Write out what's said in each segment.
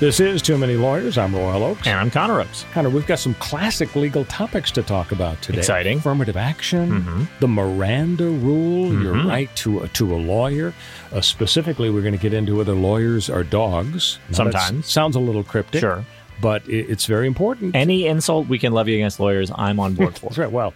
This is Too Many Lawyers. I'm Royal Oakes. And I'm Connor Oakes. Connor, we've got some classic legal topics to talk about today. Exciting. Affirmative action, mm-hmm. the Miranda rule, mm-hmm. your right to a, to a lawyer. Uh, specifically, we're going to get into whether lawyers are dogs. Now, Sometimes. Sounds a little cryptic. Sure. But it, it's very important. Any insult we can levy against lawyers, I'm on board for. That's right. Well,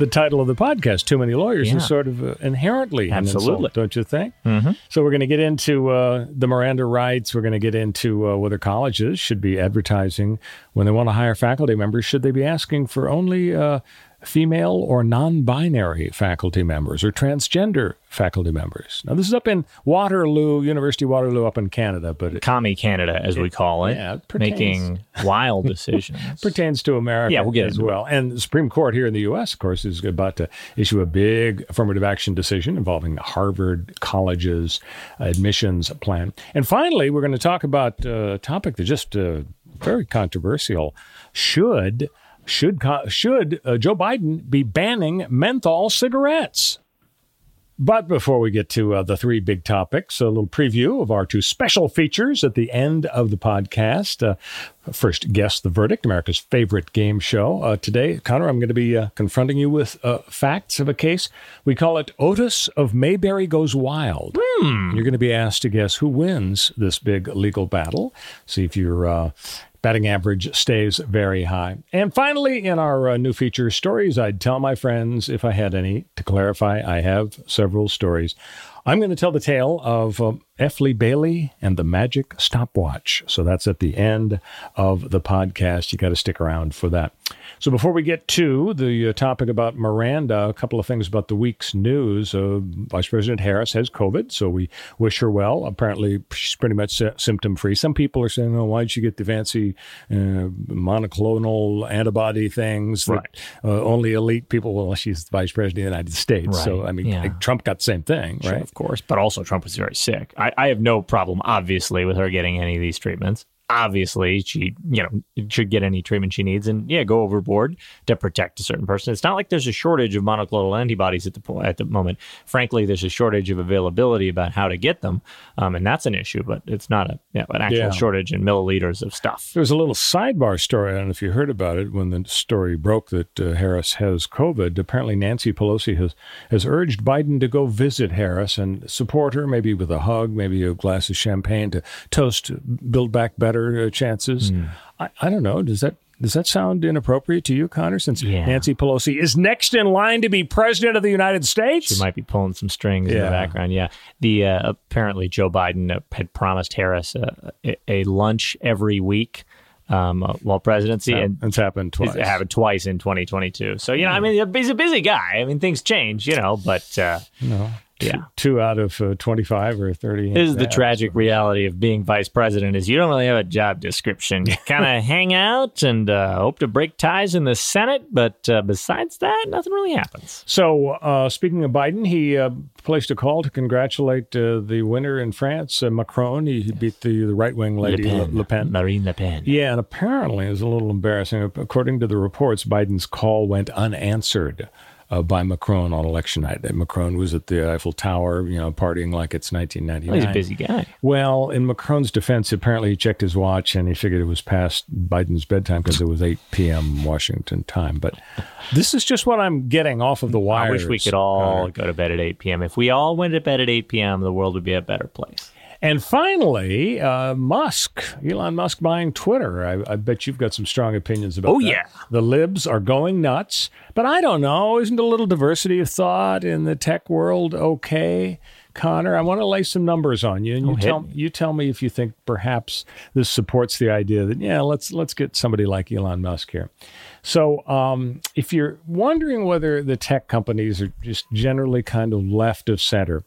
the title of the podcast, Too Many Lawyers, yeah. is sort of uh, inherently Absolutely. Insult, don't you think? Mm-hmm. So we're going to get into uh, the Miranda rights. We're going to get into uh, whether colleges should be advertising when they want to hire faculty members. Should they be asking for only uh, female or non binary faculty members or transgender faculty members. Now, this is up in Waterloo, University of Waterloo, up in Canada, but it, Commie Canada, as it, we call it, yeah, it pertains, making wild decisions. pertains to America yeah, we'll get as well. It. And the Supreme Court here in the U.S., of course, is about to issue a big affirmative action decision involving Harvard College's admissions plan. And finally, we're going to talk about a topic that's just uh, very controversial. Should should should uh, Joe Biden be banning menthol cigarettes? But before we get to uh, the three big topics, a little preview of our two special features at the end of the podcast. Uh, first, Guess the Verdict, America's favorite game show. Uh, today, Connor, I'm going to be uh, confronting you with uh, facts of a case. We call it Otis of Mayberry Goes Wild. Hmm. You're going to be asked to guess who wins this big legal battle. See if you're uh, Batting average stays very high. And finally, in our uh, new feature, stories I'd tell my friends if I had any. To clarify, I have several stories. I'm going to tell the tale of um, F. Lee Bailey and the Magic Stopwatch. So that's at the end of the podcast. You got to stick around for that. So before we get to the uh, topic about Miranda, a couple of things about the week's news. Uh, Vice President Harris has COVID, so we wish her well. Apparently, she's pretty much symptom free. Some people are saying, "Oh, why did she get the fancy uh, monoclonal antibody things that right. Uh, only elite people?" Well, she's the Vice President of the United States, right. so I mean, yeah. Trump got the same thing, sure, right? Of course, but also Trump was very sick. I, I have no problem, obviously, with her getting any of these treatments obviously she you know should get any treatment she needs and yeah go overboard to protect a certain person. It's not like there's a shortage of monoclonal antibodies at the at the moment. Frankly there's a shortage of availability about how to get them um, and that's an issue but it's not a yeah, an actual yeah. shortage in milliliters of stuff. There was a little sidebar story i don't know if you heard about it when the story broke that uh, harris has covid. Apparently nancy pelosi has has urged biden to go visit harris and support her maybe with a hug maybe a glass of champagne to toast build back better better uh, chances. Mm. I, I don't know. Does that does that sound inappropriate to you, Connor? Since yeah. Nancy Pelosi is next in line to be president of the United States, she might be pulling some strings yeah. in the background. Yeah, the uh, apparently Joe Biden uh, had promised Harris a, a lunch every week um, uh, while presidency, it's and it's happened twice. It happened twice in 2022. So you know, I mean, he's a busy guy. I mean, things change, you know, but uh, no yeah. two out of uh, 25 or 30 this is the tragic so. reality of being vice president is you don't really have a job description. You kind of hang out and uh, hope to break ties in the senate but uh, besides that nothing really happens. So uh, speaking of biden he uh, placed a call to congratulate uh, the winner in france macron. He beat the, the right-wing lady le pen, le pen. Marine le pen. Yeah and apparently it was a little embarrassing. According to the reports biden's call went unanswered uh, by Macron on election night. Macron was at the Eiffel Tower, you know, partying like it's 1999. Well, he's a busy guy. Well, in Macron's defense, apparently he checked his watch and he figured it was past Biden's bedtime because it was 8 p.m. Washington time. But this is just what I'm getting off of the wires. I wish we could all go to bed at 8 p.m. If we all went to bed at 8 p.m., the world would be a better place. And finally, uh, Musk, Elon Musk buying Twitter. I, I, bet you've got some strong opinions about oh, that. yeah. The libs are going nuts. But I don't know. Isn't a little diversity of thought in the tech world okay? Connor, I want to lay some numbers on you, and you Oh, tell me. you tell me if you think perhaps this supports the idea that yeah, let's let's get somebody like Elon Musk here. So, um, if you're wondering whether the tech companies are just generally kind of left of center,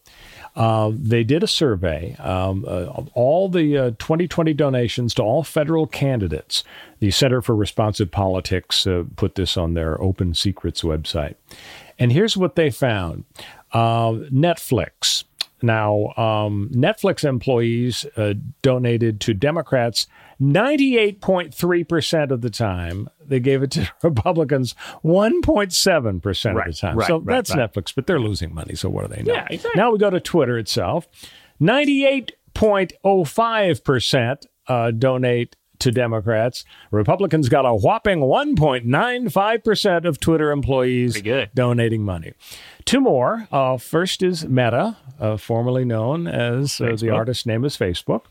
uh, they did a survey um, uh, of all the uh, 2020 donations to all federal candidates. The Center for Responsive Politics uh, put this on their Open Secrets website. And here's what they found uh, Netflix. Now, um, Netflix employees donated to Democrats 98.3% of the time. They gave it to Republicans 1.7% of the time. right, so right, that's right. Netflix, but they're losing money. So what do they know? Yeah, exactly. Now we go to Twitter itself 98.05% uh, donate to Democrats. Republicans got a whopping 1.95% of Twitter employees donating money. Two more. Uh, first is Meta, uh, formerly known as uh, the artist name is Facebook.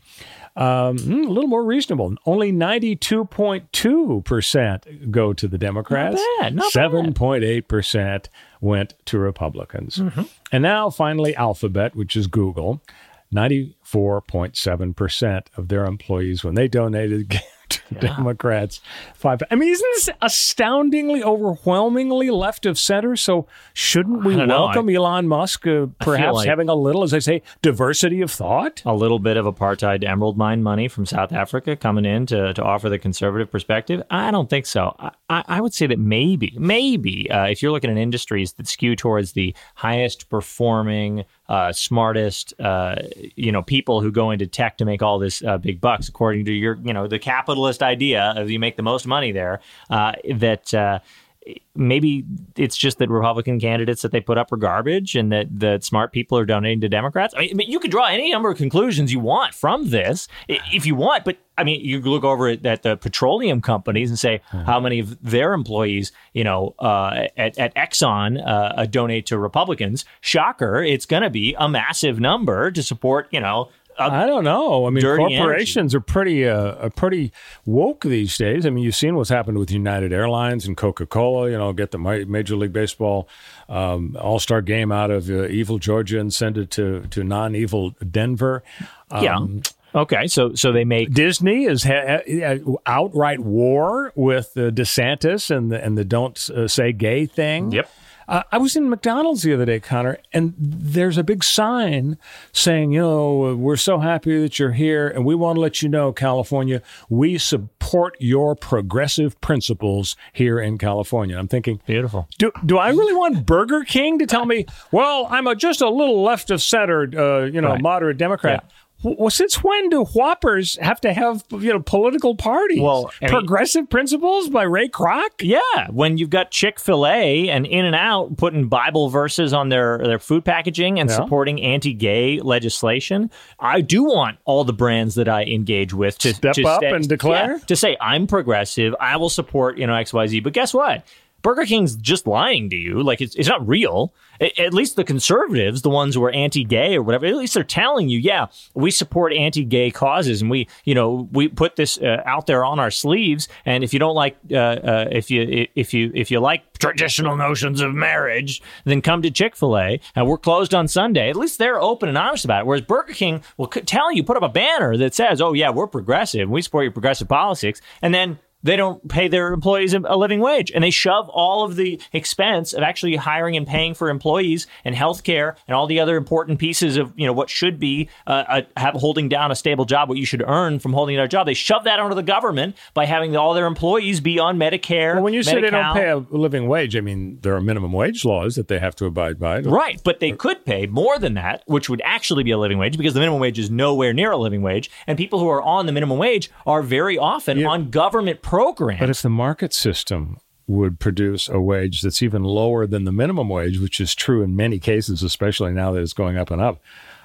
Um, hmm, a little more reasonable. Only 92.2% go to the Democrats. bad, not 7.8% went to Republicans. Mm-hmm. And now finally Alphabet, which is Google. 94.7% of their employees, when they donated to Democrats, five. I mean, isn't this astoundingly, overwhelmingly left of center? So shouldn't we I welcome Elon Musk, uh, perhaps like- having a little, as I say, diversity of thought? a little bit of apartheid emerald mine money from South Africa coming in to, to offer the conservative perspective? I don't think so. I, I I would say that maybe, maybe uh, if you're looking at industries that skew towards the highest performing, uh, smartest, uh, you know, people who go into tech to make all this uh, big bucks, according to your, you know, the capitalist idea of you make the most money there, uh, that. Maybe it's just that Republican candidates that they put up are garbage and that that smart people are donating to Democrats. I mean, you could draw any number of conclusions you want from this if you want, but I mean, you look over at, the petroleum companies and say how many of their employees, you know, uh, at, at Exxon uh, donate to Republicans. Shocker, it's going to be a massive number to support, you know, a I don't know. I mean, corporations are pretty uh, are pretty woke these days. I mean, you've seen what's happened with United Airlines and Coca Cola. You know, get the Major League Baseball um, All Star game out of uh, evil Georgia and send it to to non evil Denver. yeah. Okay, so so they make Disney is ha- ha- outright war with uh, DeSantis and the and the don't uh, say gay thing. Yep. Uh, I was in McDonald's the other day, Connor, and there's a big sign saying, you know, we're so happy that you're here, and we want to let you know, California, we support your progressive principles here in California. I'm thinking, beautiful. do, do I really want Burger King to tell me, well, I'm a, just a little left of center, uh, you know, Right. moderate Democrat? Well, since when do Whoppers have to have you know political parties? Well, I mean- progressive principles by Ray Kroc. Yeah, when you've got Chick Fil A and In and Out putting Bible verses on their their food packaging and Yeah. supporting anti-gay legislation, I do want all the brands that I engage with to Step to up and declare? yeah, to say I'm progressive. I will support you know X Y Z. But guess what? Burger King's just lying to you. Like it's, it's not real. At least the conservatives, the ones who are anti-gay or whatever, at least they're telling you, yeah, we support anti-gay causes, and we, you know, we put this uh, out there on our sleeves. And if you don't like, uh, uh, if you if you if you like traditional notions of marriage, then come to Chick Fil A, and we're closed on Sunday. At least they're open and honest about it. Whereas Burger King will c- tell you, put up a banner that says, "Oh yeah, we're progressive, we support your progressive politics," and then they don't pay their employees a living wage and they shove all of the expense of actually hiring and paying for employees and healthcare and all the other important pieces of you know what should be uh, a, have holding down a stable job what you should earn from holding down a job they shove that onto the government by having all their employees be on medicare Well, when you say they don't pay a living wage, I mean there are minimum wage laws that they have to abide by. Right, but they could pay more than that, which would actually be a living wage because the minimum wage is nowhere near a living wage. And people who are on the minimum wage are very often on government programs. But if the market system would produce a wage that's even lower than the minimum wage, which is true in many cases, especially now that it's going up and up,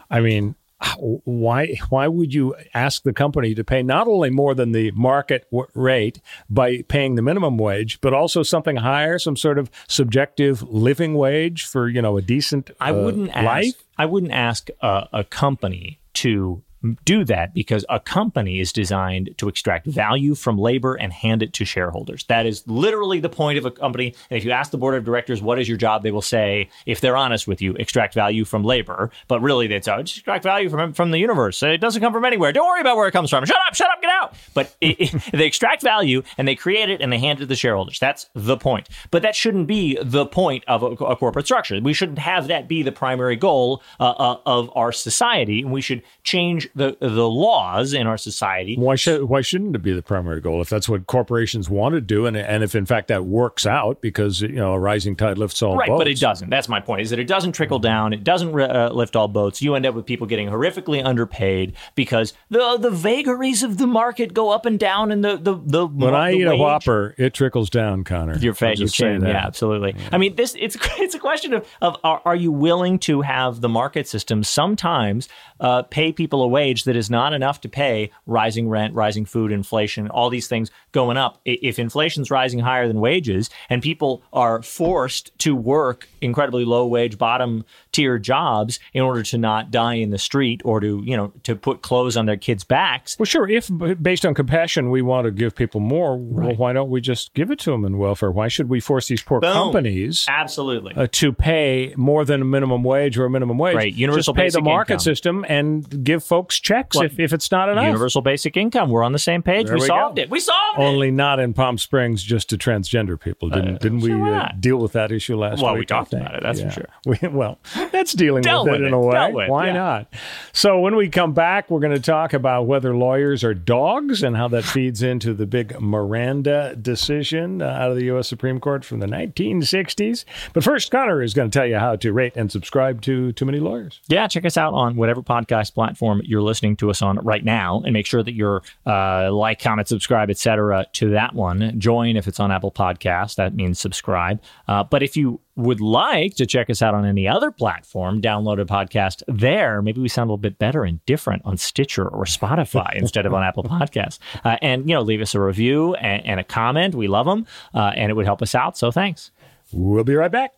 I mean, why why would you ask the company to pay not only more than the market w- rate by paying the minimum wage, but also something higher, some sort of subjective living wage for you know a decent I uh, wouldn't ask. life? I wouldn't ask a, a company to do that because a company is designed to extract value from labor and hand it to shareholders. That is literally the point of a company. And if you ask the board of directors what is your job, they will say, if they're honest with you, extract value from labor. But really, they say, oh, extract value from from the universe. It doesn't come from anywhere. Don't worry about where it comes from. Shut up, shut up, get out. But it, it, they extract value and they create it and they hand it to the shareholders. That's the point. But that shouldn't be the point of a, a corporate structure. We shouldn't have that be the primary goal uh, uh, of our society. And we should change the the laws in our society. Why should why shouldn't it be the primary goal if that's what corporations want to do, and and if in fact that works out because you know a rising tide lifts all right, boats. Right, but it doesn't. That's my point. Is that it doesn't trickle down. It doesn't uh, lift all boats. You end up with people getting horrifically underpaid because the the vagaries of the market go up and down, and the the the when the I eat wage- a Whopper, it trickles down, Connor. your face, your chin. that. Yeah, absolutely. I mean, this it's it's a question of of are, are you willing to have the market system sometimes uh, pay people a wage that is not enough to pay rising rent, rising food, inflation, all these things going up. If inflation's rising higher than wages, and people are forced to work incredibly low wage, bottom tier jobs in order to not die in the street or to you know to put clothes on their kids' backs. Well, sure. If based on compassion we want to give people more, well, why don't we just give it to them in welfare? Why should we force these poor Boom. companies Absolutely. uh, to pay more than a minimum wage or a minimum wage? Right. Universal just pay the market income. system and give folks checks Well, if, if it's not enough. Universal basic income. We're on the same page. There we, we solved go. it. We solved it. Only not in Palm Springs, just to transgender people. Didn't didn't we sure, uh, deal with that issue last Well, week? we talked about it, that's for sure. We, well, that's dealing Dealt with it with in a way. with, Why yeah. not? So when we come back, we're going to talk about whether lawyers are dogs and how that feeds into the big Miranda decision uh, out of the U.S. Supreme Court from the 1960s. But first, Connor is going to tell you how to rate and subscribe to Too Many Lawyers. Yeah, check us out on whatever podcast platform you're listening to us on right now, and make sure that you're uh, like, comment, subscribe, etc. to that one. Join if it's on Apple Podcast. That means subscribe. Uh, but if you would like to check us out on any other platform, download a podcast there. Maybe we sound a little bit better and different on Stitcher or Spotify instead of on Apple Podcasts. Uh, and you know, leave us a review and, and a comment. We love them, uh, and it would help us out. So thanks. We'll be right back.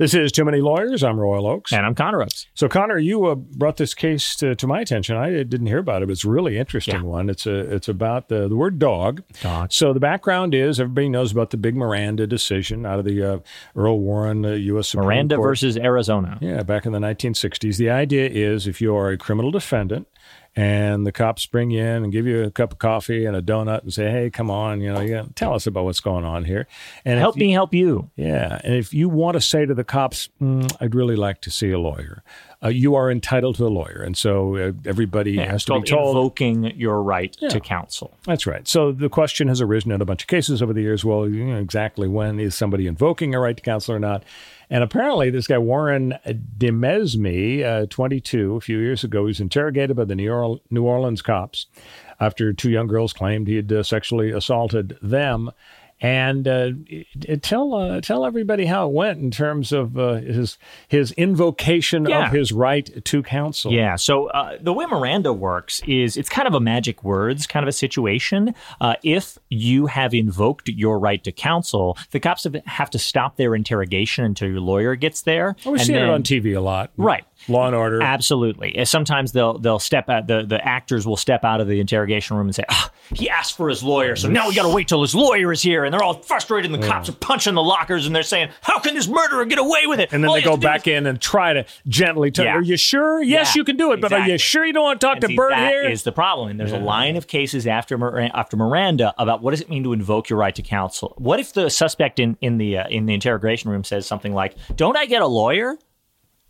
This is Too Many Lawyers. I'm Royal Oakes. And I'm Connor Oakes. So, Connor, you uh, brought this case to, to my attention. I didn't hear about it, but it's a really interesting Yeah. one. It's a it's about the, the word dog. Dog. So the background is everybody knows about the big Miranda decision out of the uh, Earl Warren uh, U.S. Supreme Miranda Court. versus Arizona. Yeah, back in the 1960s. The idea is if you are a criminal defendant and the cops bring you in and give you a cup of coffee and a donut and say, "Hey, come on, you know, you tell us about what's going on here." And Help you- me help you. yeah, and if you want to say to the cops, mm, "I'd really like to see a lawyer," uh, you are entitled to a lawyer, and so uh, everybody Yeah, has to be told. invoking your right to counsel. That's right. So the question has arisen in a bunch of cases over the years. Well, you know, exactly when is somebody invoking a right to counsel or not? And apparently, this guy Warren Demesme, uh, 22, a few years ago, he was interrogated by the New, Orle- New Orleans cops after two young girls claimed he had uh, sexually assaulted them. And uh, tell uh, tell everybody how it went in terms of uh, his his invocation Yeah. of his right to counsel. Yeah. So uh, the way Miranda works is it's kind of a magic words kind of a situation. Uh, if you have invoked your right to counsel, the cops have, have to stop their interrogation until your lawyer gets there. Oh, we've and seen it on TV a lot. Right. Law and Order. Absolutely. Sometimes they'll they'll step out the the actors will step out of the interrogation room and say, ah, "He asked for his lawyer, so now we got to wait till his lawyer is here." And they're all frustrated, and the cops are punching the lockers, and they're saying, "How can this murderer get away with it?" And then All they go back is- in and try to gently tell Yeah. Are you sure? Yes, Yeah, you can do it, but are you sure you don't want to talk And to see, Bert that here? is the problem. And there's a line of cases after Mir- after Miranda about what does it mean to invoke your right to counsel. What if the suspect in in the uh, in the interrogation room says something like, "Don't I get a lawyer?"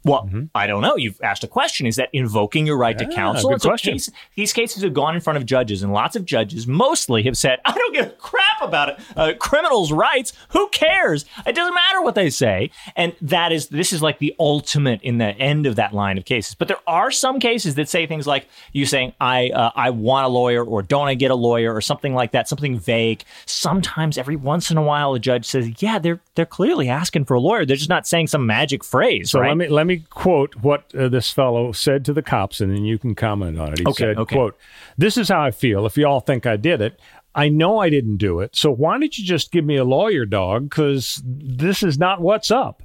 Well, Mm-hmm. I don't know. You've asked a question. Is that invoking your right to counsel? good so question. case- these cases have gone in front of judges, and lots of judges mostly have said, I don't give a crap about it. Uh, criminals' rights, who cares? It doesn't matter what they say. And that is, this is like the ultimate in the end of that line of cases. But there are some cases that say things like you saying, I, uh, I want a lawyer, or don't I get a lawyer, or something like that, something vague. Sometimes, every once in a while, a judge says, Yeah, they're, they're clearly asking for a lawyer. They're just not saying some magic phrase, so right? let me let me quote what uh, this fellow said to the cops, and then you can comment on it. He Okay, said, okay. "quote This is how I feel. If y'all think I did it, I know I didn't do it. So why don't you just give me a lawyer, dog? Because this is not what's up."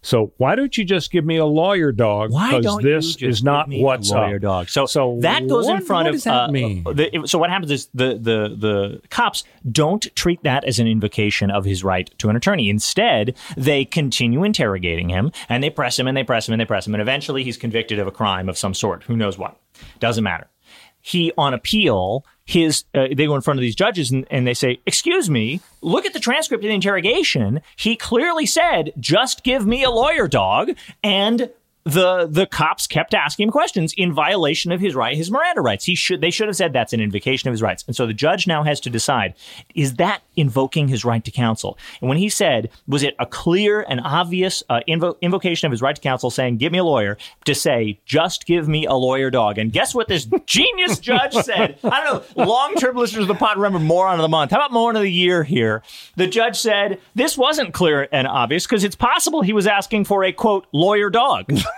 So why don't you just give me a lawyer dog? Why Because don't this you just is not give me a what's lawyer up. dog? So, so that goes what, in front what of. does that uh, mean? the- so what happens is the the the cops don't treat that as an invocation of his right to an attorney. Instead, they continue interrogating him and they press him and they press him and they press him and eventually he's convicted of a crime of some sort. Who knows what? Doesn't matter. He on appeal. His uh, they go in front of these judges and, and they say, "Excuse me, look at the transcript of the interrogation. He clearly said, just give me a lawyer, dog." And the the cops kept asking him questions in violation of his right his Miranda rights. He should they should have said that's an invocation of his rights. And so the judge now has to decide is that invoking his right to counsel? And when he said was it a clear and obvious uh, invo- invocation of his right to counsel saying give me a lawyer to say just give me a lawyer dog. And guess what this genius judge said? I don't know, long-term listeners of the pod remember moron of the month. How about moron of the year here? The judge said this wasn't clear and obvious because it's possible he was asking for a quote lawyer dog.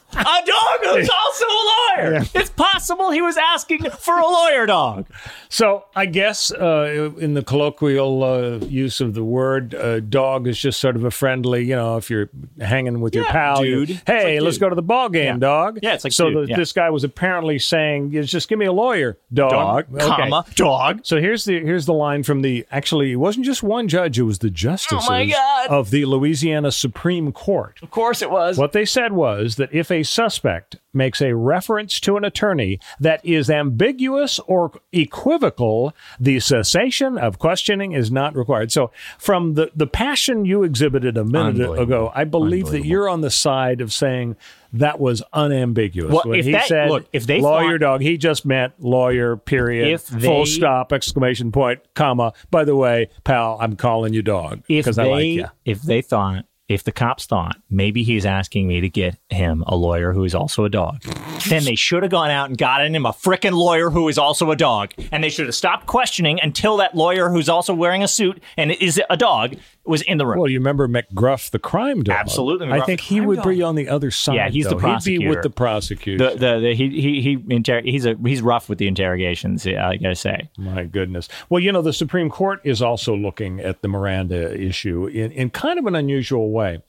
A dog who's also a lawyer. It's possible he was asking for a lawyer dog. So I guess uh, in the colloquial uh, use of the word, uh, dog is just sort of a friendly, you know, if you're hanging with your pal, dude. Hey, like let's go to the ball game, Yeah. dog. Yeah, it's like so. dude, the, yeah. This guy was apparently saying, "Yeah, "Just give me a lawyer, dog." Dog, comma, dog. So here's the here's the line from the actually it wasn't just one judge; it was the justices Oh of the Louisiana Supreme Court. Of course it was. What they said was that if a suspect makes a reference to an attorney that is ambiguous or equivocal, the cessation of questioning is not required. So, from the, the passion you exhibited a minute ago, I believe that you're on the side of saying that was unambiguous. Well, when if he that- said look, if they lawyer thought- dog, he just meant lawyer, period, If full stop, exclamation point, comma. By the way, pal, I'm calling you dog because I like you. if they thought, if the cops thought maybe he's asking me to get him a lawyer who is also a dog, then they should have gone out and gotten him a frickin' lawyer who is also a dog, and they should have stopped questioning until that lawyer who's also wearing a suit and is a dog was in the room. Well, you remember McGruff, the crime dog. Absolutely, I think he would dog. be on the other side. Yeah, he's the though. He'd be with prosecutor. the prosecution. the, the, the he he he inter- he's a he's rough with the interrogations. I gotta say. My goodness. Well, you know, the Supreme Court is also looking at the Miranda issue in, in kind of an unusual way.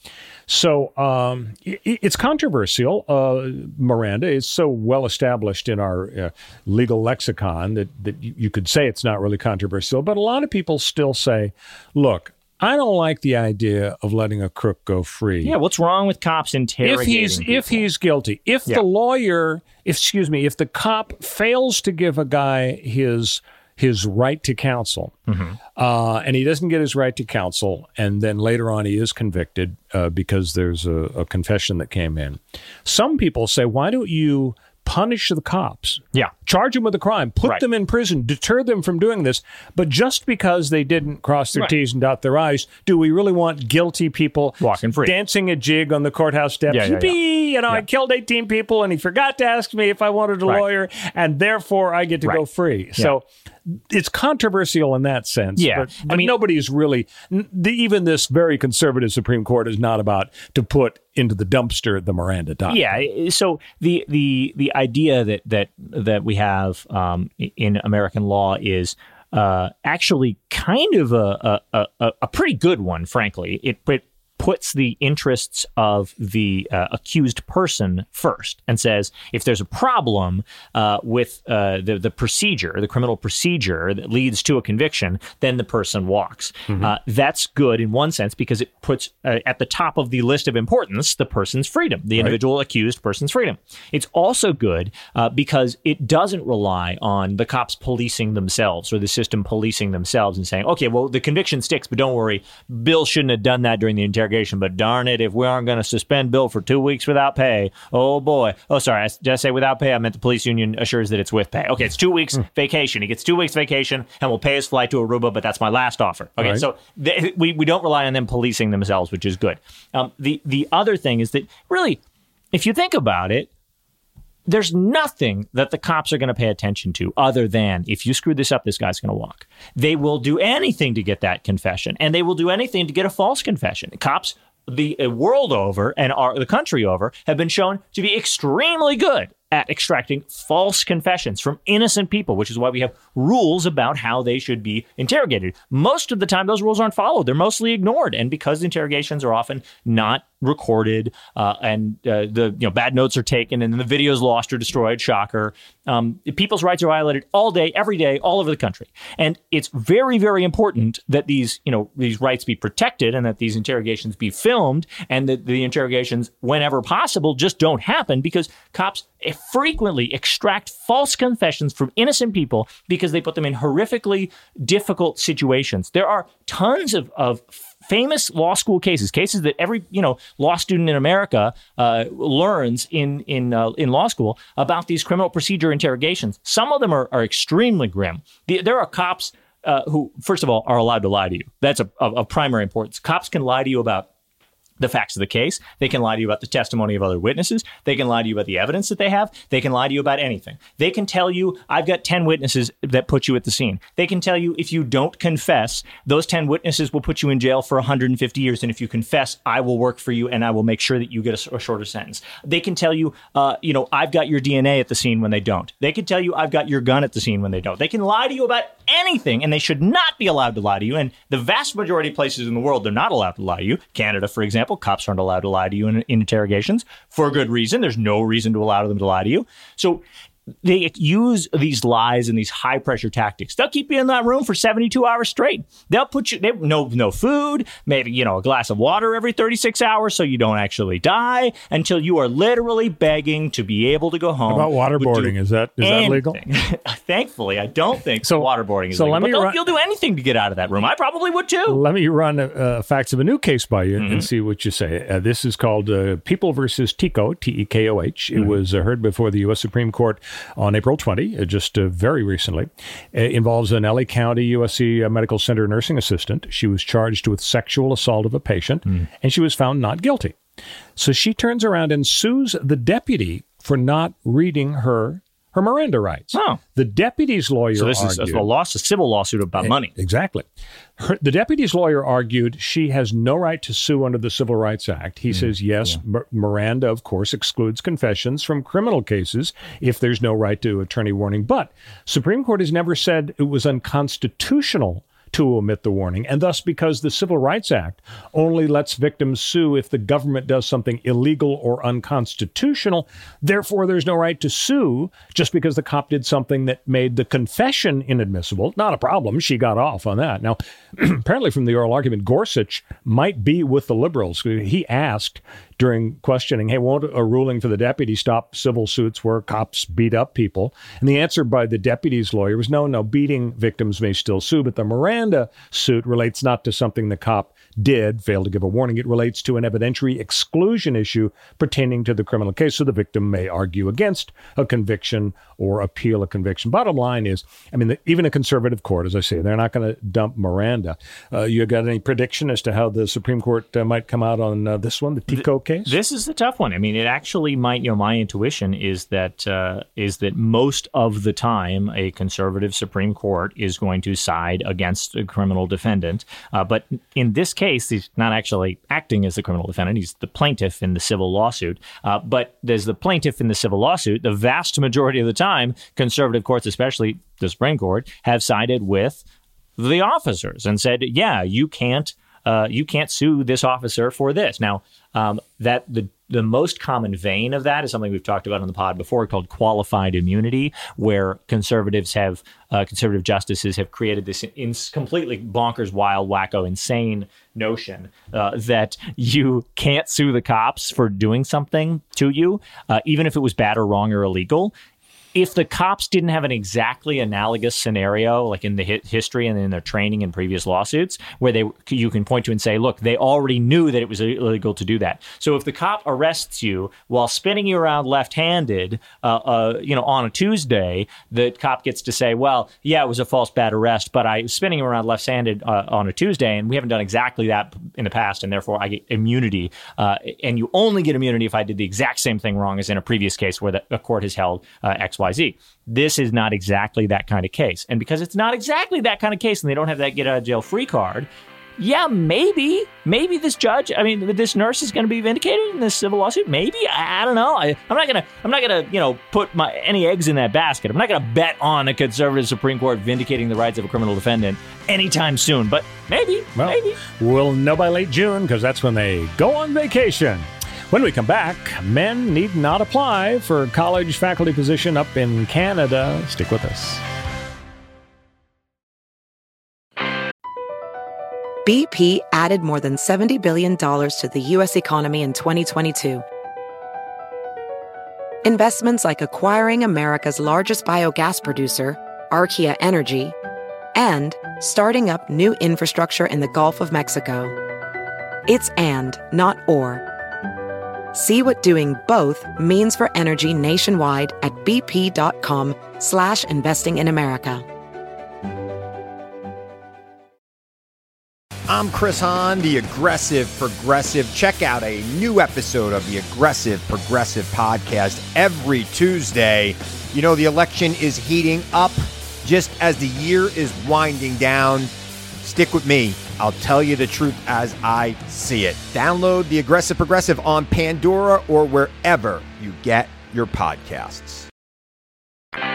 So um, i it's controversial. Uh, Miranda is so well established in our uh, legal lexicon that, that you could say it's not really controversial. But a lot of people still say, look, I don't like the idea of letting a crook go free. Yeah, what's wrong with cops interrogating? if he's if he's guilty if Yeah. the lawyer if, excuse me if the cop fails to give a guy his his right to counsel Mm-hmm. uh, and he doesn't get his right to counsel and then later on he is convicted uh, because there's a, a confession that came in some people say why don't you punish the cops Yeah. charge them with a crime put Right. them in prison deter them from doing this but just because they didn't cross their Right. t's and dot their i's do we really want guilty people Walking free. dancing a jig on the courthouse steps Yeah, yeah, yeah. You know i killed 18 people and he forgot to ask me if i wanted a Right. lawyer and therefore i get to go free so it's controversial in that sense Yeah. but, I but mean- nobody's really n- the, even this very conservative supreme court is not about to put into the dumpster the miranda doctrine Yeah. So the the the idea that that that we have um, in American law is uh, actually kind of a, a a a pretty good one. Frankly, it it puts the interests of the uh, accused person first and says if there's a problem uh, with uh, the the procedure, the criminal procedure that leads to a conviction, then the person walks. Uh, that's good in one sense because it puts uh, at the top of the list of importance the person's freedom, the individual accused person's freedom. It's also good uh, because it doesn't rely on the cops policing themselves or the system policing themselves and saying, okay, well, the conviction sticks, but don't worry, Bill shouldn't have done that during the interrogation. But darn it, if we aren't going to suspend Bill for two weeks without pay, oh boy. Oh, sorry, I, did I say without pay? I meant the police union assures that it's with pay. Okay, it's two weeks vacation. He gets two weeks vacation and we'll pay his flight to Aruba, but that's my last offer. Okay, Right. so th- we, we don't rely on them policing themselves, which is good. Um, the, the other thing is that really, if you think about it, there's nothing that the cops are going to pay attention to other than if you screw this up, this guy's going to walk. They will do anything to get that confession, and they will do anything to get a false confession. Cops, the uh, world over and our, the country over, have been shown to be extremely good at extracting false confessions from innocent people, which is why we have rules about how they should be interrogated. Most of the time, those rules aren't followed; they're mostly ignored, and because interrogations are often not recorded, uh, and uh, the you know bad notes are taken, and the video is lost or destroyed. Shocker. Um, people's rights are violated all day, every day, all over the country, and it's very, very important that these you know these rights be protected, and that these interrogations be filmed, and that the interrogations, whenever possible, just don't happen because cops frequently extract false confessions from innocent people because they put them in horrifically difficult situations. There are tons of, of famous law school cases, cases that every you know law student in America uh, learns in in uh, in law school about these criminal procedure interrogations. Some of them are, are extremely grim. The, there are cops uh, who, first of all, are allowed to lie to you. That's a, of, of primary importance. Cops can lie to you about the facts of the case. They can lie to you about the testimony of other witnesses. They can lie to you about the evidence that they have. They can lie to you about anything. They can tell you, I've got 10 witnesses that put you at the scene. They can tell you, if you don't confess, those 10 witnesses will put you in jail for 150 years. And if you confess, I will work for you and I will make sure that you get a, a shorter sentence. They can tell you, uh, you know, I've got your DNA at the scene when they don't. They can tell you, I've got your gun at the scene when they don't. They can lie to you about anything and they should not be allowed to lie to you. And the vast majority of places in the world, they're not allowed to lie to you. Canada, for example, cops aren't allowed to lie to you in, in interrogations for a good reason. There's no reason to allow them to lie to you. So they use these lies and these high pressure tactics. They'll keep you in that room for 72 hours straight. They'll put you, they no, no food, maybe, you know, a glass of water every 36 hours so you don't actually die until you are literally begging to be able to go home. How about waterboarding? Is that, is that legal? Thankfully, I don't think So- waterboarding is so legal. let me but run- you'll do anything to get out of that room. I probably would too. Let me run uh, facts of a new case by you Mm-hmm. and see what you say. Uh, this is called uh, People versus Tekoh, T E K O H. It Mm-hmm. was uh, heard before the U.S. Supreme Court on April 20, uh, just uh, very recently. It involves an LA County USC uh, Medical Center nursing assistant. She was charged with sexual assault of a patient, Mm. and she was found not guilty. So she turns around and sues the deputy for not reading her her Miranda rights. Oh. The deputy's lawyer So this is argued, a loss, a civil lawsuit about eh, money. Exactly. Her, the deputy's lawyer argued she has no right to sue under the Civil Rights Act. He mm, says, yes, M- Miranda, of course, excludes confessions from criminal cases if there's no right to attorney warning. But Supreme Court has never said it was unconstitutional to omit the warning. And thus, because the Civil Rights Act only lets victims sue if the government does something illegal or unconstitutional, therefore there's no right to sue just because the cop did something that made the confession inadmissible. Not a problem. She got off on that. Now, apparently from the oral argument, Gorsuch might be with the liberals. He asked during questioning, hey, won't a ruling for the deputy stop civil suits where cops beat up people? And the answer by the deputy's lawyer was no, no, beating victims may still sue, but the Miranda suit relates not to something the cop did, fail to give a warning. It relates to an evidentiary exclusion issue pertaining to the criminal case, so the victim may argue against a conviction or appeal a conviction. Bottom line is, I mean, the, even a conservative court, as I say, they're not going to dump Miranda. Uh, you got any prediction as to how the Supreme Court uh, might come out on uh, this one, the Tekoh case? This is the tough one. I mean, it actually might. You know, my intuition is that uh, is that most of the time, a conservative Supreme Court is going to side against a criminal defendant. Uh, but in this case, he's not actually acting as the criminal defendant. He's the plaintiff in the civil lawsuit. Uh, but there's the plaintiff in the civil lawsuit. The vast majority of the time, conservative courts, especially the Supreme Court, have sided with the officers and said, "Yeah, you can't." Uh, you can't sue this officer for this. Now, um, that the the most common vein of that is something we've talked about on the pod before, called qualified immunity, where conservatives have uh, conservative justices have created this in, completely bonkers, wild, wacko, insane notion uh, that you can't sue the cops for doing something to you, uh, even if it was bad or wrong or illegal if the cops didn't have an exactly analogous scenario, like in the hi- history and in their training and previous lawsuits, where they you can point to and say, look, they already knew that it was illegal to do that. So if the cop arrests you while spinning you around left-handed, uh, uh, you know, on a Tuesday, the cop gets to say, well, yeah, it was a false bad arrest, but I was spinning him around left-handed uh, on a Tuesday, and we haven't done exactly that in the past, and therefore I get immunity. Uh, and you only get immunity if I did the exact same thing wrong as in a previous case where the, court has held uh, X, Y, Z. This is not exactly that kind of case. And because it's not exactly that kind of case and they don't have that get out of jail free card, yeah, maybe, maybe this judge, I mean, this nurse is going to be vindicated in this civil lawsuit. Maybe I, I don't know. I, I'm not gonna, I'm not gonna, you know, put my any eggs in that basket. I'm not gonna bet on a conservative Supreme Court vindicating the rights of a criminal defendant anytime soon. But maybe, Well, maybe. we'll know by late June because that's when they go on vacation. When we come back, men need not apply for college faculty position up in Canada. Stick with us. BP added more than $70 billion to the U.S. economy in 2022. Investments like acquiring America's largest biogas producer, Archaea Energy, and starting up new infrastructure in the Gulf of Mexico. It's and, not or. See what doing both means for energy nationwide at bp.com slash investing in America. I'm Chris Hahn, the Aggressive Progressive. Check out a new episode of the Aggressive Progressive podcast every Tuesday. You know, the election is heating up just as the year is winding down. Stick with me. I'll tell you the truth as I see it. Download the Aggressive Progressive on Pandora or wherever you get your podcasts.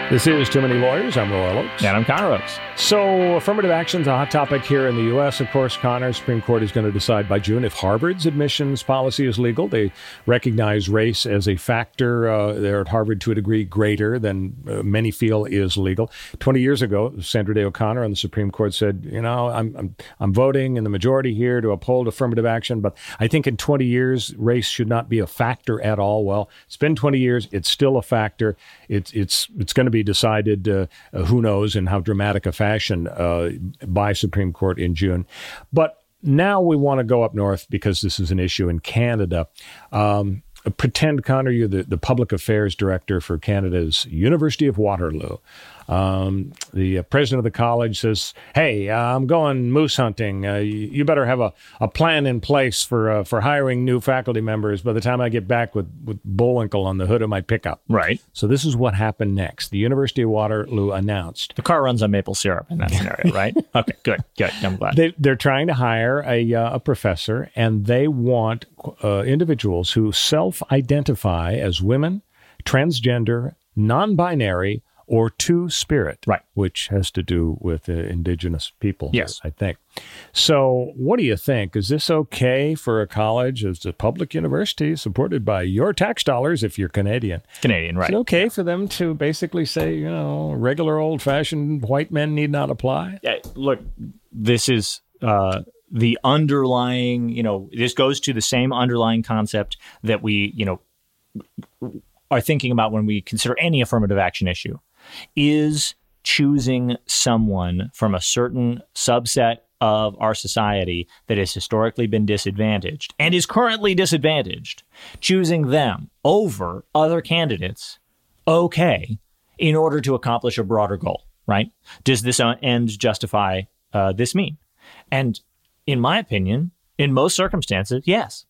This is Too Many Lawyers. I'm Royal Oakes. And I'm Connor Oakes. So, affirmative action is a hot topic here in the U.S. Of course, Connor, Supreme Court is going to decide by June if Harvard's admissions policy is legal. They recognize race as a factor uh, there at Harvard to a degree greater than uh, many feel is legal. Twenty years ago, Sandra Day O'Connor on the Supreme Court said, "You know, I'm I'm, I'm voting in the majority here to uphold affirmative action, but I think in 20 years, race should not be a factor at all." Well, it's been 20 years; it's still a factor. It's it's it's going to be decided, uh, uh, who knows, in how dramatic a fashion uh, by Supreme Court in June. But now we want to go up north because this is an issue in Canada. Um, pretend, Connor, you're the, the public affairs director for Canada's University of Waterloo. Um, the uh, president of the college says, "Hey, uh, I'm going moose hunting. Uh, you, you better have a, a plan in place for uh, for hiring new faculty members by the time I get back with with Bullwinkle on the hood of my pickup." Right. So this is what happened next. The University of Waterloo announced The car runs on maple syrup in that scenario, right? okay, good, good. I'm glad. they, they're trying to hire a, uh, a professor, and they want uh, individuals who self identify as women, transgender, non binary, or two spirit, Right. which has to do with uh, indigenous people. Yes. I think. So, what do you think? Is this okay for a college as a public university supported by your tax dollars if you're Canadian? Canadian, right? Is it okay for them to basically say, you know, regular old fashioned white men need not apply? Yeah, look, this is uh, the underlying, you know, this goes to the same underlying concept that we, you know, are thinking about when we consider any affirmative action issue is choosing someone from a certain subset of our society that has historically been disadvantaged and is currently disadvantaged, choosing them over other candidates, okay, in order to accomplish a broader goal, right? Does this uh, end justify uh, this mean? And in my opinion, in most circumstances, yes.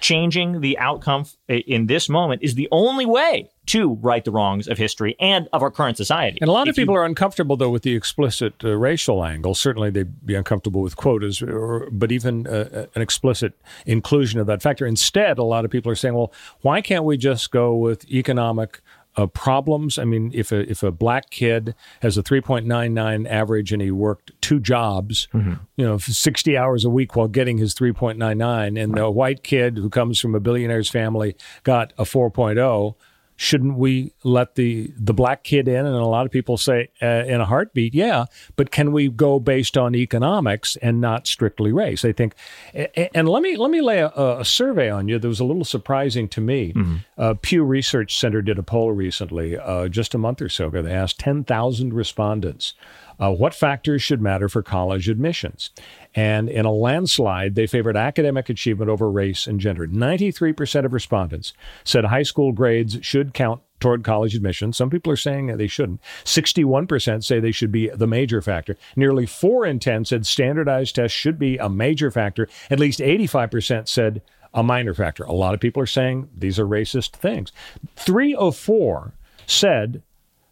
Changing the outcome in this moment is the only way to right the wrongs of history and of our current society. And a lot of If you- people are uncomfortable, though, with the explicit uh, racial angle. Certainly, they'd be uncomfortable with quotas, or, but even uh, an explicit inclusion of that factor. Instead, a lot of people are saying, well, why can't we just go with economic uh, problems? I mean, if a, if a black kid has a 3.99 average and he worked two jobs, Mm-hmm. you know, 60 hours a week while getting his 3.99, and the white kid who comes from a billionaire's family got a 4.0, shouldn't we let the the black kid in? And a lot of people say uh, in a heartbeat yeah but can we go based on economics and not strictly race? I think and let me let me lay a, a survey on you that was a little surprising to me. Uh, pew research center did a poll recently uh, just a month or so ago. They asked 10000 respondents uh, what factors should matter for college admissions? And in a landslide, they favored academic achievement over race and gender. 93% of respondents said high school grades should count toward college admission. Some people are saying they shouldn't. 61% say they should be the major factor. Nearly 4 in 10 said standardized tests should be a major factor. At least 85% said a minor factor. A lot of people are saying these are racist things. 3 of 4 said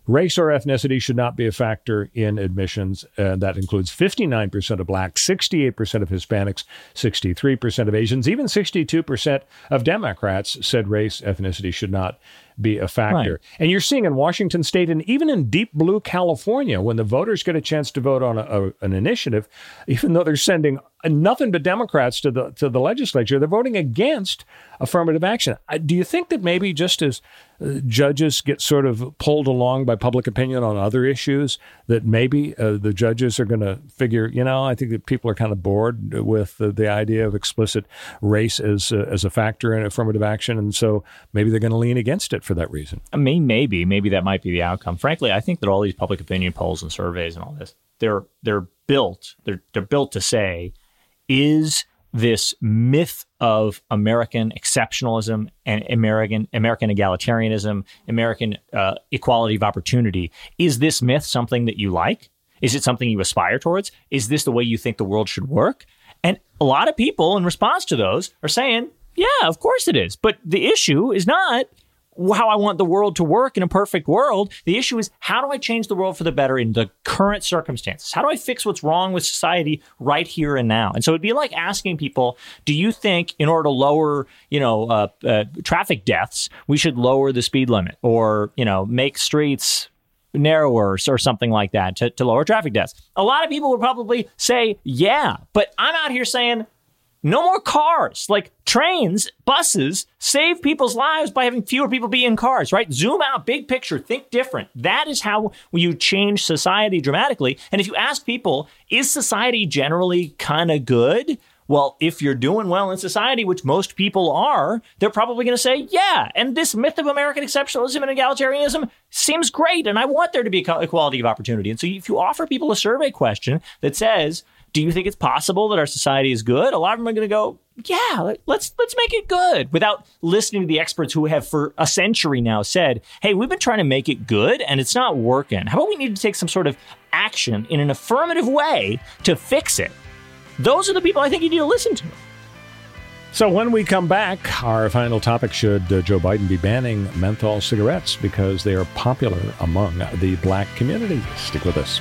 Race or ethnicity should not be a factor in admissions. Uh, that includes 59% of blacks, 68% of Hispanics, 63% of Asians, even 62% of Democrats said race, ethnicity should not be a factor. Right. And you're seeing in Washington state and even in deep blue California, when the voters get a chance to vote on a, a, an initiative, even though they're sending nothing but Democrats to the to the legislature, they're voting against affirmative action. Do you think that maybe just as uh, judges get sort of pulled along by public opinion on other issues, that maybe uh, the judges are going to figure, you know, I think that people are kind of bored with the, the idea of explicit race as uh, as a factor in affirmative action, and so maybe they're going to lean against it for that reason. I mean, maybe, maybe that might be the outcome. Frankly, I think that all these public opinion polls and surveys and all this, they're they're built, they're they're built to say, is this myth of American exceptionalism and American American egalitarianism, American uh, equality of opportunity. Is this myth something that you like? Is it something you aspire towards? Is this the way you think the world should work? And a lot of people, in response to those, are saying, "Yeah, of course it is." But the issue is not how I want the world to work in a perfect world. The issue is how do I change the world for the better in the current circumstances? How do I fix what's wrong with society right here and now? And so it'd be like asking people, do you think in order to lower, you know, uh, uh, traffic deaths, we should lower the speed limit or, you know, make streets narrower or something like that to, to lower traffic deaths? A lot of people would probably say, yeah, but I'm out here saying, no more cars. Like trains, buses save people's lives by having fewer people be in cars, right? Zoom out, big picture, think different. That is how you change society dramatically. And if you ask people, is society generally kind of good? Well, if you're doing well in society, which most people are, they're probably going to say, yeah. And this myth of American exceptionalism and egalitarianism seems great. And I want there to be equality of opportunity. And so if you offer people a survey question that says, do you think it's possible that our society is good? A lot of them are going to go, yeah, let's let's make it good without listening to the experts who have for a century now said, "Hey, we've been trying to make it good and it's not working. How about we need to take some sort of action in an affirmative way to fix it?" Those are the people I think you need to listen to. So, when we come back, our final topic should uh, Joe Biden be banning menthol cigarettes because they are popular among the black community? Stick with us.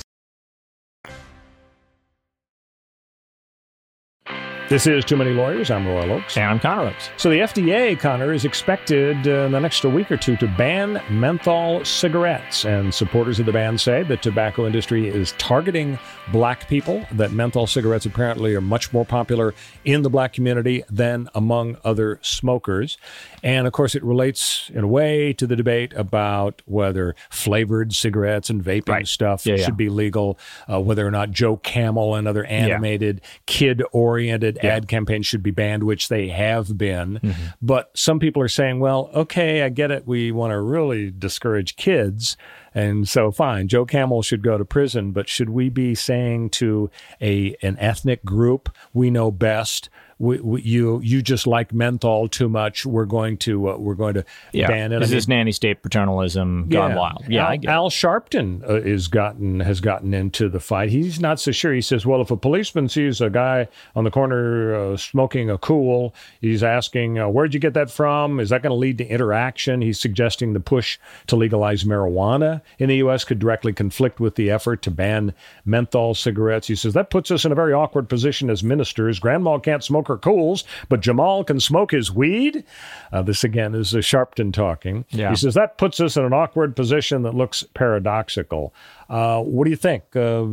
This is Too Many Lawyers. I'm Royal Oakes. And I'm Connor Oakes. So the FDA, Connor, is expected uh, in the next week or two to ban menthol cigarettes. And supporters of the ban say the tobacco industry is targeting black people, that menthol cigarettes apparently are much more popular in the black community than among other smokers. And of course, it relates in a way to the debate about whether flavored cigarettes and vaping right. stuff yeah, should yeah. be legal, uh, whether or not Joe Camel and other animated, yeah. kid oriented ad campaigns should be banned, which they have been. Mm-hmm. But some people are saying, well, okay, I get it. We want to really discourage kids. And so, fine, Joe Camel should go to prison, but should we be saying to a an ethnic group, we know best, we, we, you you just like menthol too much. We're going to uh, we're going to yeah. ban it. Is this nanny state paternalism gone wild? Yeah, Al, Al Sharpton uh, is gotten has gotten into the fight. He's not so sure. He says, well, if a policeman sees a guy on the corner uh, smoking a Kool, he's asking, uh, where'd you get that from? Is that going to lead to interaction? He's suggesting the push to legalize marijuana in the U.S. could directly conflict with the effort to ban menthol cigarettes. He says that puts us in a very awkward position as ministers. Grandma can't smoke Kools, but Jamal can smoke his weed. Uh, this again is Sharpton talking. Yeah. He says that puts us in an awkward position that looks paradoxical. Uh, what do you think? Uh,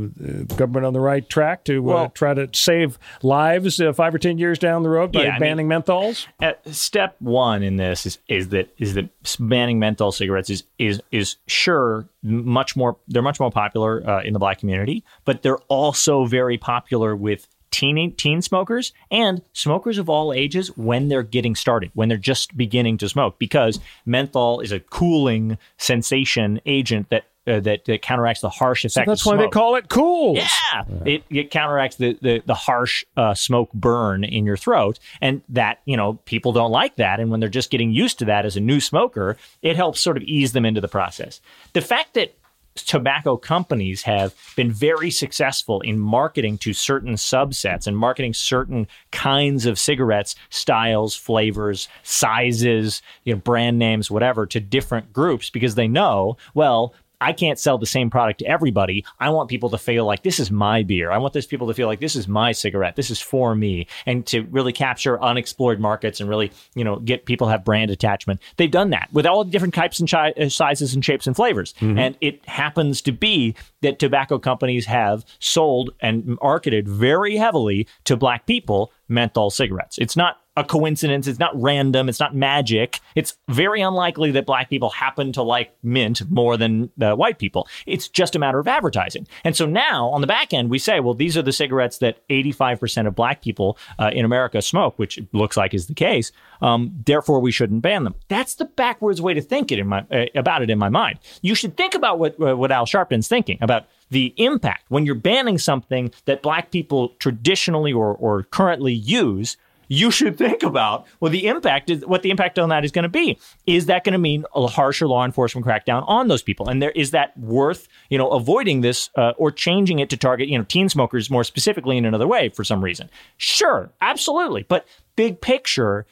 government on the right track to uh, Well- try to save lives uh, five or ten years down the road by Yeah, I mean- banning menthols? Step one in this is, is that is that banning menthol cigarettes is is is sure much more they're much more popular uh, in the black community, but they're also very popular with teen teen smokers and smokers of all ages when they're getting started, when they're just beginning to smoke, because menthol is a cooling sensation agent that. Uh, that, that counteracts the harsh effect. That's of why they call it Kools. Yeah, it, it counteracts the the, the harsh uh, smoke burn in your throat, and that you know people don't like that. And when they're just getting used to that as a new smoker, it helps sort of ease them into the process. The fact that tobacco companies have been very successful in marketing to certain subsets and marketing certain kinds of cigarettes, styles, flavors, sizes, you know, brand names, whatever, to different groups because they know, well, I can't sell the same product to everybody. I want people to feel like this is my beer. I want those people to feel like this is my cigarette. This is for me. And to really capture unexplored markets and really, you know, get people have brand attachment. They've done that with all the different types and chi- uh, sizes and shapes and flavors. And it happens to be that tobacco companies have sold and marketed very heavily to black people menthol cigarettes. It's not a coincidence. It's not random. It's not magic. It's very unlikely that black people happen to like mint more than uh, white people. It's just a matter of advertising. And so now on the back end, we say, well, these are the cigarettes that 85% of black people uh, in America smoke, which looks like is the case. Um, therefore, we shouldn't ban them. That's the backwards way to think it in my uh, about it in my mind. You should think about what uh, what Al Sharpton's thinking about the impact when you're banning something that black people traditionally or, or currently use you should think about well the impact is what the impact on that is going to be. Is that going to mean a harsher law enforcement crackdown on those people? And there is that worth you know avoiding this uh, or changing it to target you know teen smokers more specifically in another way for some reason? Sure absolutely. But big picture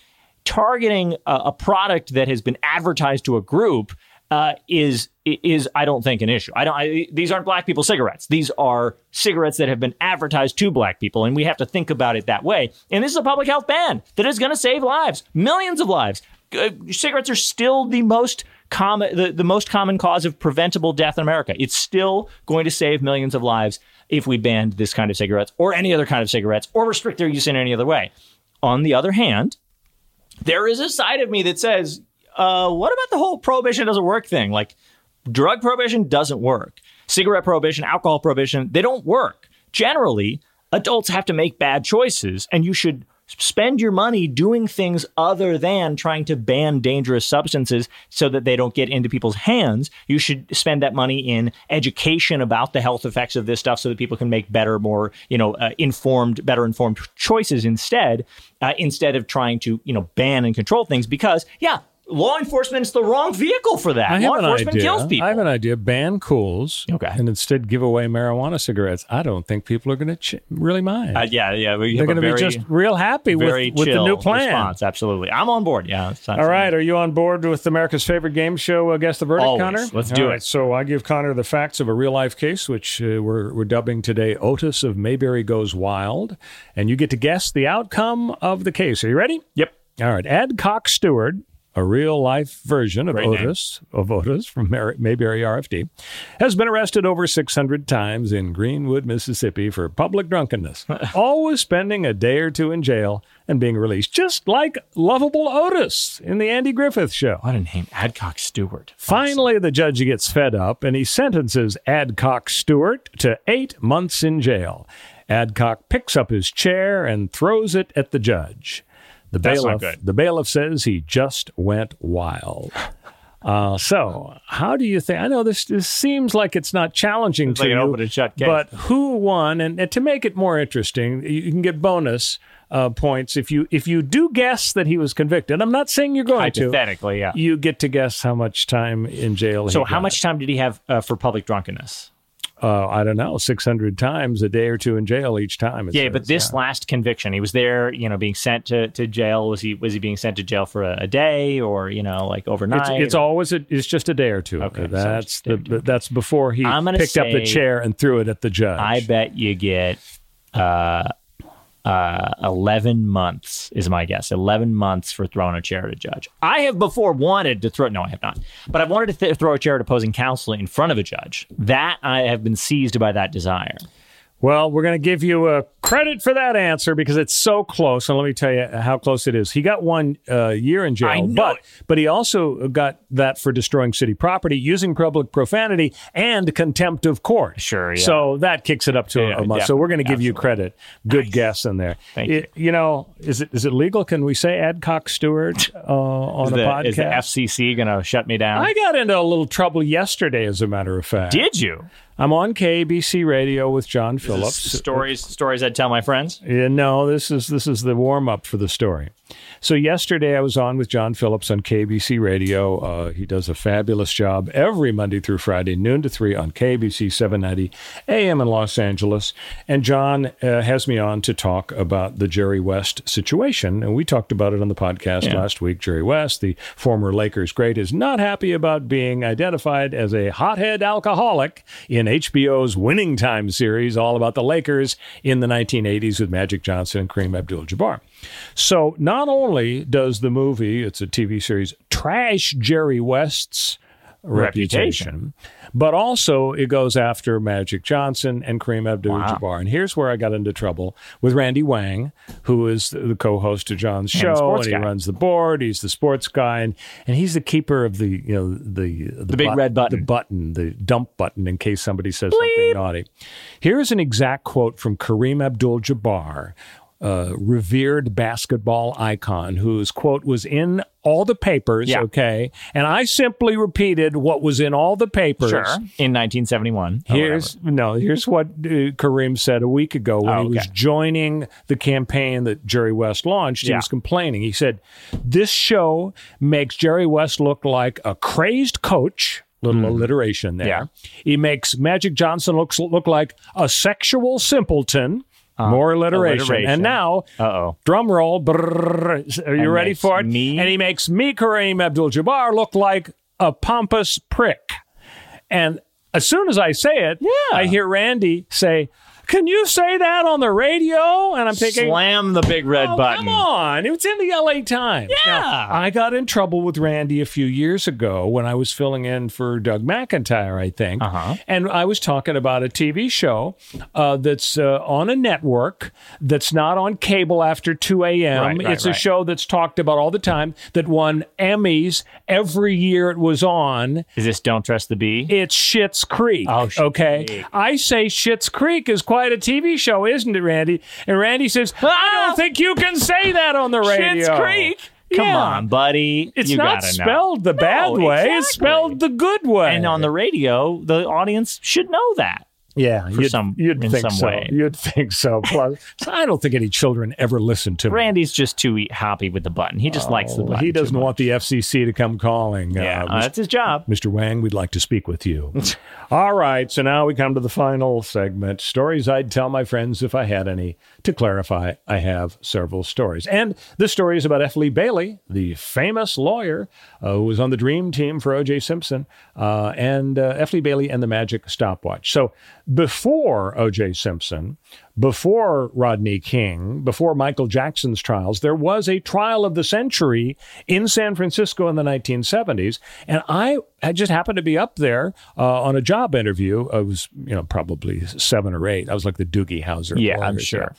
targeting a, a product that has been advertised to a group uh, is is I don't think an issue. I don't. I, these aren't black people cigarettes. These are cigarettes that have been advertised to black people, and we have to think about it that way. And this is a public health ban that is going to save lives, millions of lives. Uh, cigarettes are still the most common, the, the most common cause of preventable death in America. It's still going to save millions of lives if we banned this kind of cigarettes or any other kind of cigarettes or restrict their use in any other way. On the other hand, there is a side of me that says, uh, what about the whole prohibition doesn't work thing? Like, drug prohibition doesn't work. Cigarette prohibition, alcohol prohibition, they don't work. Generally, adults have to make bad choices, and you should spend your money doing things other than trying to ban dangerous substances so that they don't get into people's hands. You should spend that money in education about the health effects of this stuff so that people can make better, more, you know, uh, informed, better informed choices instead, uh, instead of trying to, you know, ban and control things because, yeah, law enforcement is the wrong vehicle for that. I law enforcement idea. kills people. I have an idea. Ban Kools, Okay. and instead give away marijuana cigarettes. I don't think people are going to ch- really mind. Uh, yeah, yeah. They're going to be just real happy with, with the new plan. Response. Absolutely, I'm on board. Yeah. All right, are you on board with America's favorite game show, uh, Guess the Verdict, Always. Connor? Let's All do right, it. So I give Connor the facts of a real life case, which uh, we're, we're dubbing today Otis of Mayberry Goes Wild. And you get to guess the outcome of the case. Are you ready? Yep. All right. Adcock Stewart, a real life version of Great name. Otis, of Otis from Mayberry RFD, has been arrested over 600 times in Greenwood, Mississippi for public drunkenness, always spending a day or two in jail and being released, just like lovable Otis in the Andy Griffith show. What a name, Adcock Stewart. Finally, the judge gets fed up and he sentences Adcock Stewart to eight months in jail. Adcock picks up his chair and throws it at the judge. The That's bailiff, the bailiff says he just went wild. Uh, so, how do you think? I know this, this seems like it's not challenging It's to like an you, open and shut case. but who won? And, and to make it more interesting, you can get bonus uh, points if you if you do guess that he was convicted. I'm not saying you're going to Hypothetically, yeah. you get to guess how much time in jail. So, how got. much time did he have uh, for public drunkenness? Uh, I don't know, six hundred times a day or two in jail each time. Yeah, says, but this yeah. last conviction, he was there, you know, being sent to, to jail. Was he was he being sent to jail for a, a day or you know, like overnight? It's, it's always a, it's just a day or two. Okay, that's a the that's before he picked up the chair and threw it at the judge. I bet you get uh, Uh, 11 months is my guess. 11 months for throwing a chair at a judge. I have before wanted to throw, no, I have not, but I've wanted to th- throw a chair at opposing counsel in front of a judge. That I have been seized by that desire. Well, we're going to give you a credit for that answer because it's so close. And let me tell you how close it is. He got one uh, year in jail, but it. but he also got that for destroying city property, using public profanity, and contempt of court. Sure, yeah. So that kicks it up to Yeah, a month. So we're going to give you credit. Good guess in there. Thank It- you know, is it is it legal? Can we say Adcock Stewart uh, on Is a the, podcast? is the FCC going to shut me down? I got into a little trouble yesterday, as a matter of fact. Did you? I'm on KBC Radio with John Phillips. Stories, stories I'd tell my friends. Yeah, no, this is this is the warm up for the story. So yesterday I was on with John Phillips on KBC Radio. Uh, he does a fabulous job every Monday through Friday, noon to three on KBC 790 AM in Los Angeles. And John uh, has me on to talk about the Jerry West situation, and we talked about it on the podcast Yeah. last week. Jerry West, the former Lakers great, is not happy about being identified as a hothead alcoholic in HBO's Winning Time series, all about the Lakers in the 1980s with Magic Johnson and Kareem Abdul-Jabbar. So not only does the movie, it's a TV series, trash Jerry West's reputation, Reputation. but also it goes after Magic Johnson and Kareem Abdul-Jabbar. And here's where I got into trouble with Randy Wang, who is the co-host of John's And show, and, he guy. runs the board. He's the sports guy, and, and he's the keeper of the you know the the, big red button. the button, the dump button, in case somebody says something naughty. Here's an exact quote from Kareem Abdul-Jabbar. Uh, revered basketball icon whose quote was in all the papers, Yeah. okay? And I simply repeated what was in all the papers. Sure. In 1971. or Here's no. Here's what uh, Kareem said a week ago when Oh, he was joining the campaign that Jerry West launched. He Yeah. was complaining. He said, "This show makes Jerry West look like a crazed coach." Little alliteration there. Yeah. He makes Magic Johnson looks look like a sexual simpleton. More alliteration. Uh, alliteration. And now, Uh-oh. drum roll. brrrr, are you And ready for it? me- and he makes me, Kareem Abdul-Jabbar, look like a pompous prick. And as soon as I say it, Yeah. I hear Randy say, Can you say that on the radio? And I'm thinking, Slam the big red oh, button. Come on. It was in the LA Times. Yeah. Now, I got in trouble with Randy a few years ago when I was filling in for Doug McIntyre, I think. Uh-huh. And I was talking about a TV show uh, that's uh, on a network that's not on cable after 2 a.m. Right, right, it's a right. show that's talked about all the time that won Emmys every year it was on. Is this Don't Trust the Bee? It's Schitt's Creek. Oh, okay. Creek. I say Schitt's Creek is quite a TV show, isn't it, Randy? And Randy says, I don't ah! think you can say that on the radio. Schitt's Creek? Come Yeah. on, buddy. It's you not gotta know. spelled the bad No, way. It's spelled the good way. And on the radio, the audience should know that. Yeah, for you'd, some- you'd in think some so. way. You'd think so. Plus, I don't think any children ever listen to me. Randy's just too happy with the button. He just likes the Oh, button. he doesn't want the FCC to come calling. Yeah, Uh, uh, that's his job. Mr. Wang, we'd like to speak with you. All right, so now we come to the final segment stories I'd tell my friends if I had any. To clarify, I have several stories. And this story is about F. Lee Bailey, the famous lawyer uh, who was on the dream team for O.J. Simpson, uh, and uh, F. Lee Bailey and the Magic Stopwatch. So before O.J. Simpson, before Rodney King, before Michael Jackson's trials, there was a trial of the century in San Francisco in the 1970s. And I, I just happened to be up there uh, on a job interview. I was, you know, probably seven or eight. I was like the Doogie Howser. Yeah, I'm sure. there.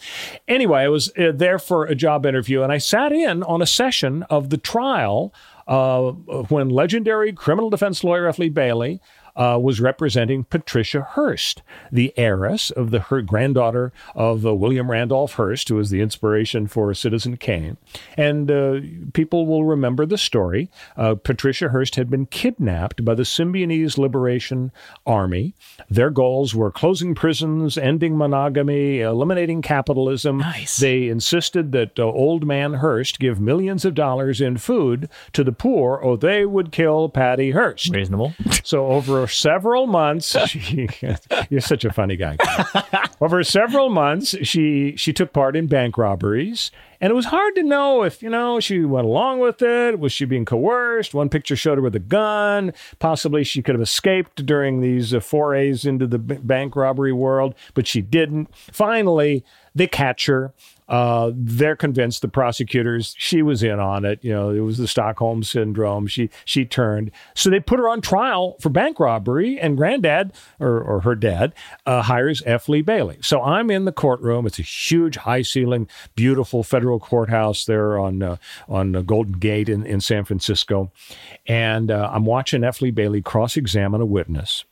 Anyway, I was uh, there for a job interview and I sat in on a session of the trial uh, when legendary criminal defense lawyer F. Lee Bailey uh, was representing Patricia Hearst, the heiress of the her granddaughter of uh, William Randolph Hearst, who was the inspiration for Citizen Kane. And uh, people will remember the story. Uh, Patricia Hearst had been kidnapped by the Symbionese Liberation Army. Their goals were closing prisons, ending monogamy, eliminating capitalism. Nice. They insisted that uh, old man Hearst give millions of dollars in food to the poor, or they would kill Patty Hearst. Reasonable. So over several months, she, you're such a funny guy. over several months, she she took part in bank robberies And it was hard to know if, you know, she went along with it. Was she being coerced? One picture showed her with a gun. Possibly she could have escaped during these uh, forays into the b- bank robbery world, but she didn't. Finally, they catch her. Uh, they're convinced the prosecutors she was in on it. You know, it was the Stockholm syndrome. She she turned, so they put her on trial for bank robbery. And Granddad or or her dad uh, hires F. Lee Bailey. So I'm in the courtroom. It's a huge, high ceiling, beautiful federal courthouse there on uh, on Golden Gate in in San Francisco, and uh, I'm watching F. Lee Bailey cross examine a witness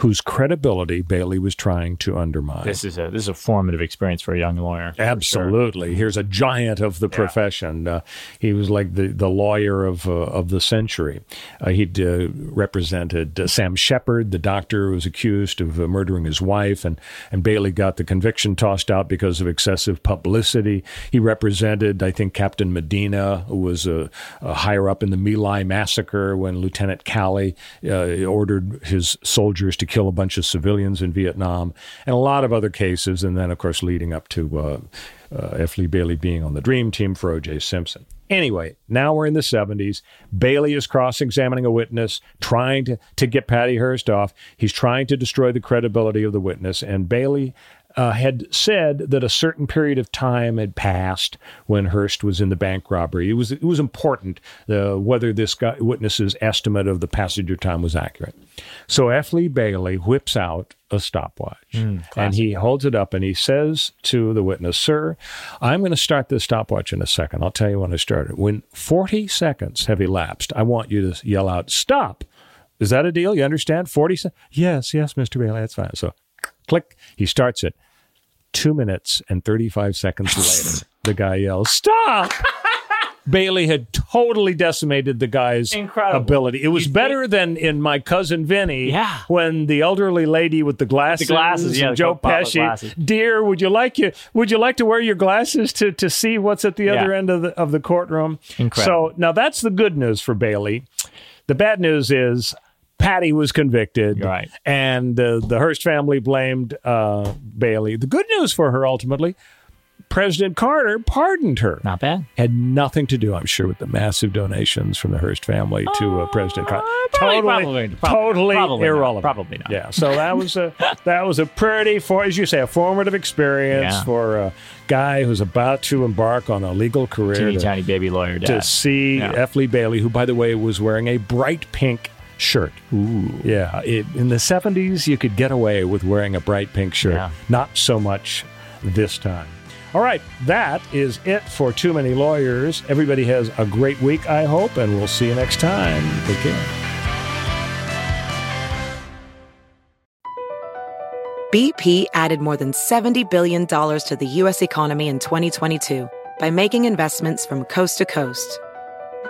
whose credibility Bailey was trying to undermine. This is a this is a formative experience for a young lawyer. Absolutely. Sure. Here's a giant of the yeah. profession. Uh, he was like the, the lawyer of uh, of the century. Uh, he'd uh, represented uh, Sam Sheppard, the doctor who was accused of uh, murdering his wife, and, and Bailey got the conviction tossed out because of excessive publicity. He represented, I think, Captain Medina, who was a, higher up in the My Lai massacre when Lieutenant Calley ordered his soldiers to kill a bunch of civilians in Vietnam, and a lot of other cases. And then, of course, leading up to uh, uh, F. Lee Bailey being on the Dream Team for O.J. Simpson. Anyway, now we're in the 70s. Bailey is cross examining a witness, trying to, to get Patty Hearst off. He's trying to destroy the credibility of the witness. And Bailey uh, had said that a certain period of time had passed when Hearst was in the bank robbery. It was it was important uh, whether this guy, witness's estimate of the passage of time was accurate. So F. Lee Bailey whips out a stopwatch mm, and he holds it up and he says to the witness, "Sir, I'm going to start this stopwatch in a second. I'll tell you when I start it. When 40 seconds have elapsed, I want you to yell out, "Stop!" Is that a deal? You understand? 40 seconds? Yes, yes, Mr. Bailey, that's fine. So click, he starts it. Two minutes and 35 seconds later, the guy yells, Stop! Bailey had totally decimated the guy's Incredible. ability. It was you better think? than in My Cousin Vinny yeah. when the elderly lady with the glasses, the glasses yeah, Joe Pesci, dear, would you like you would you like to wear your glasses to to see what's at the yeah. other end of the of the courtroom? Incredible. So now that's the good news for Bailey. The bad news is Patty was convicted. Right. And uh, the Hearst family blamed uh, Bailey. The good news for her ultimately, President Carter pardoned her. Not bad. Had nothing to do, I'm sure, with the massive donations from the Hearst family to uh, President Carter. Uh, totally, probably, probably, totally probably irrelevant. Not, probably not. Yeah. So that was a that was a pretty, for as you say, a formative experience yeah. for a guy who's about to embark on a legal career. Teeny to, tiny baby lawyer dad. To see yeah. F. Lee Bailey, who, by the way, was wearing a bright pink shirt. Ooh. Yeah. It, in the 70s, you could get away with wearing a bright pink shirt. Yeah. Not so much this time. All right, that is it for Too Many Lawyers. Everybody has a great week, I hope, and we'll see you next time. Take care. BP added more than $70 billion to the U.S. economy in 2022 by making investments from coast to coast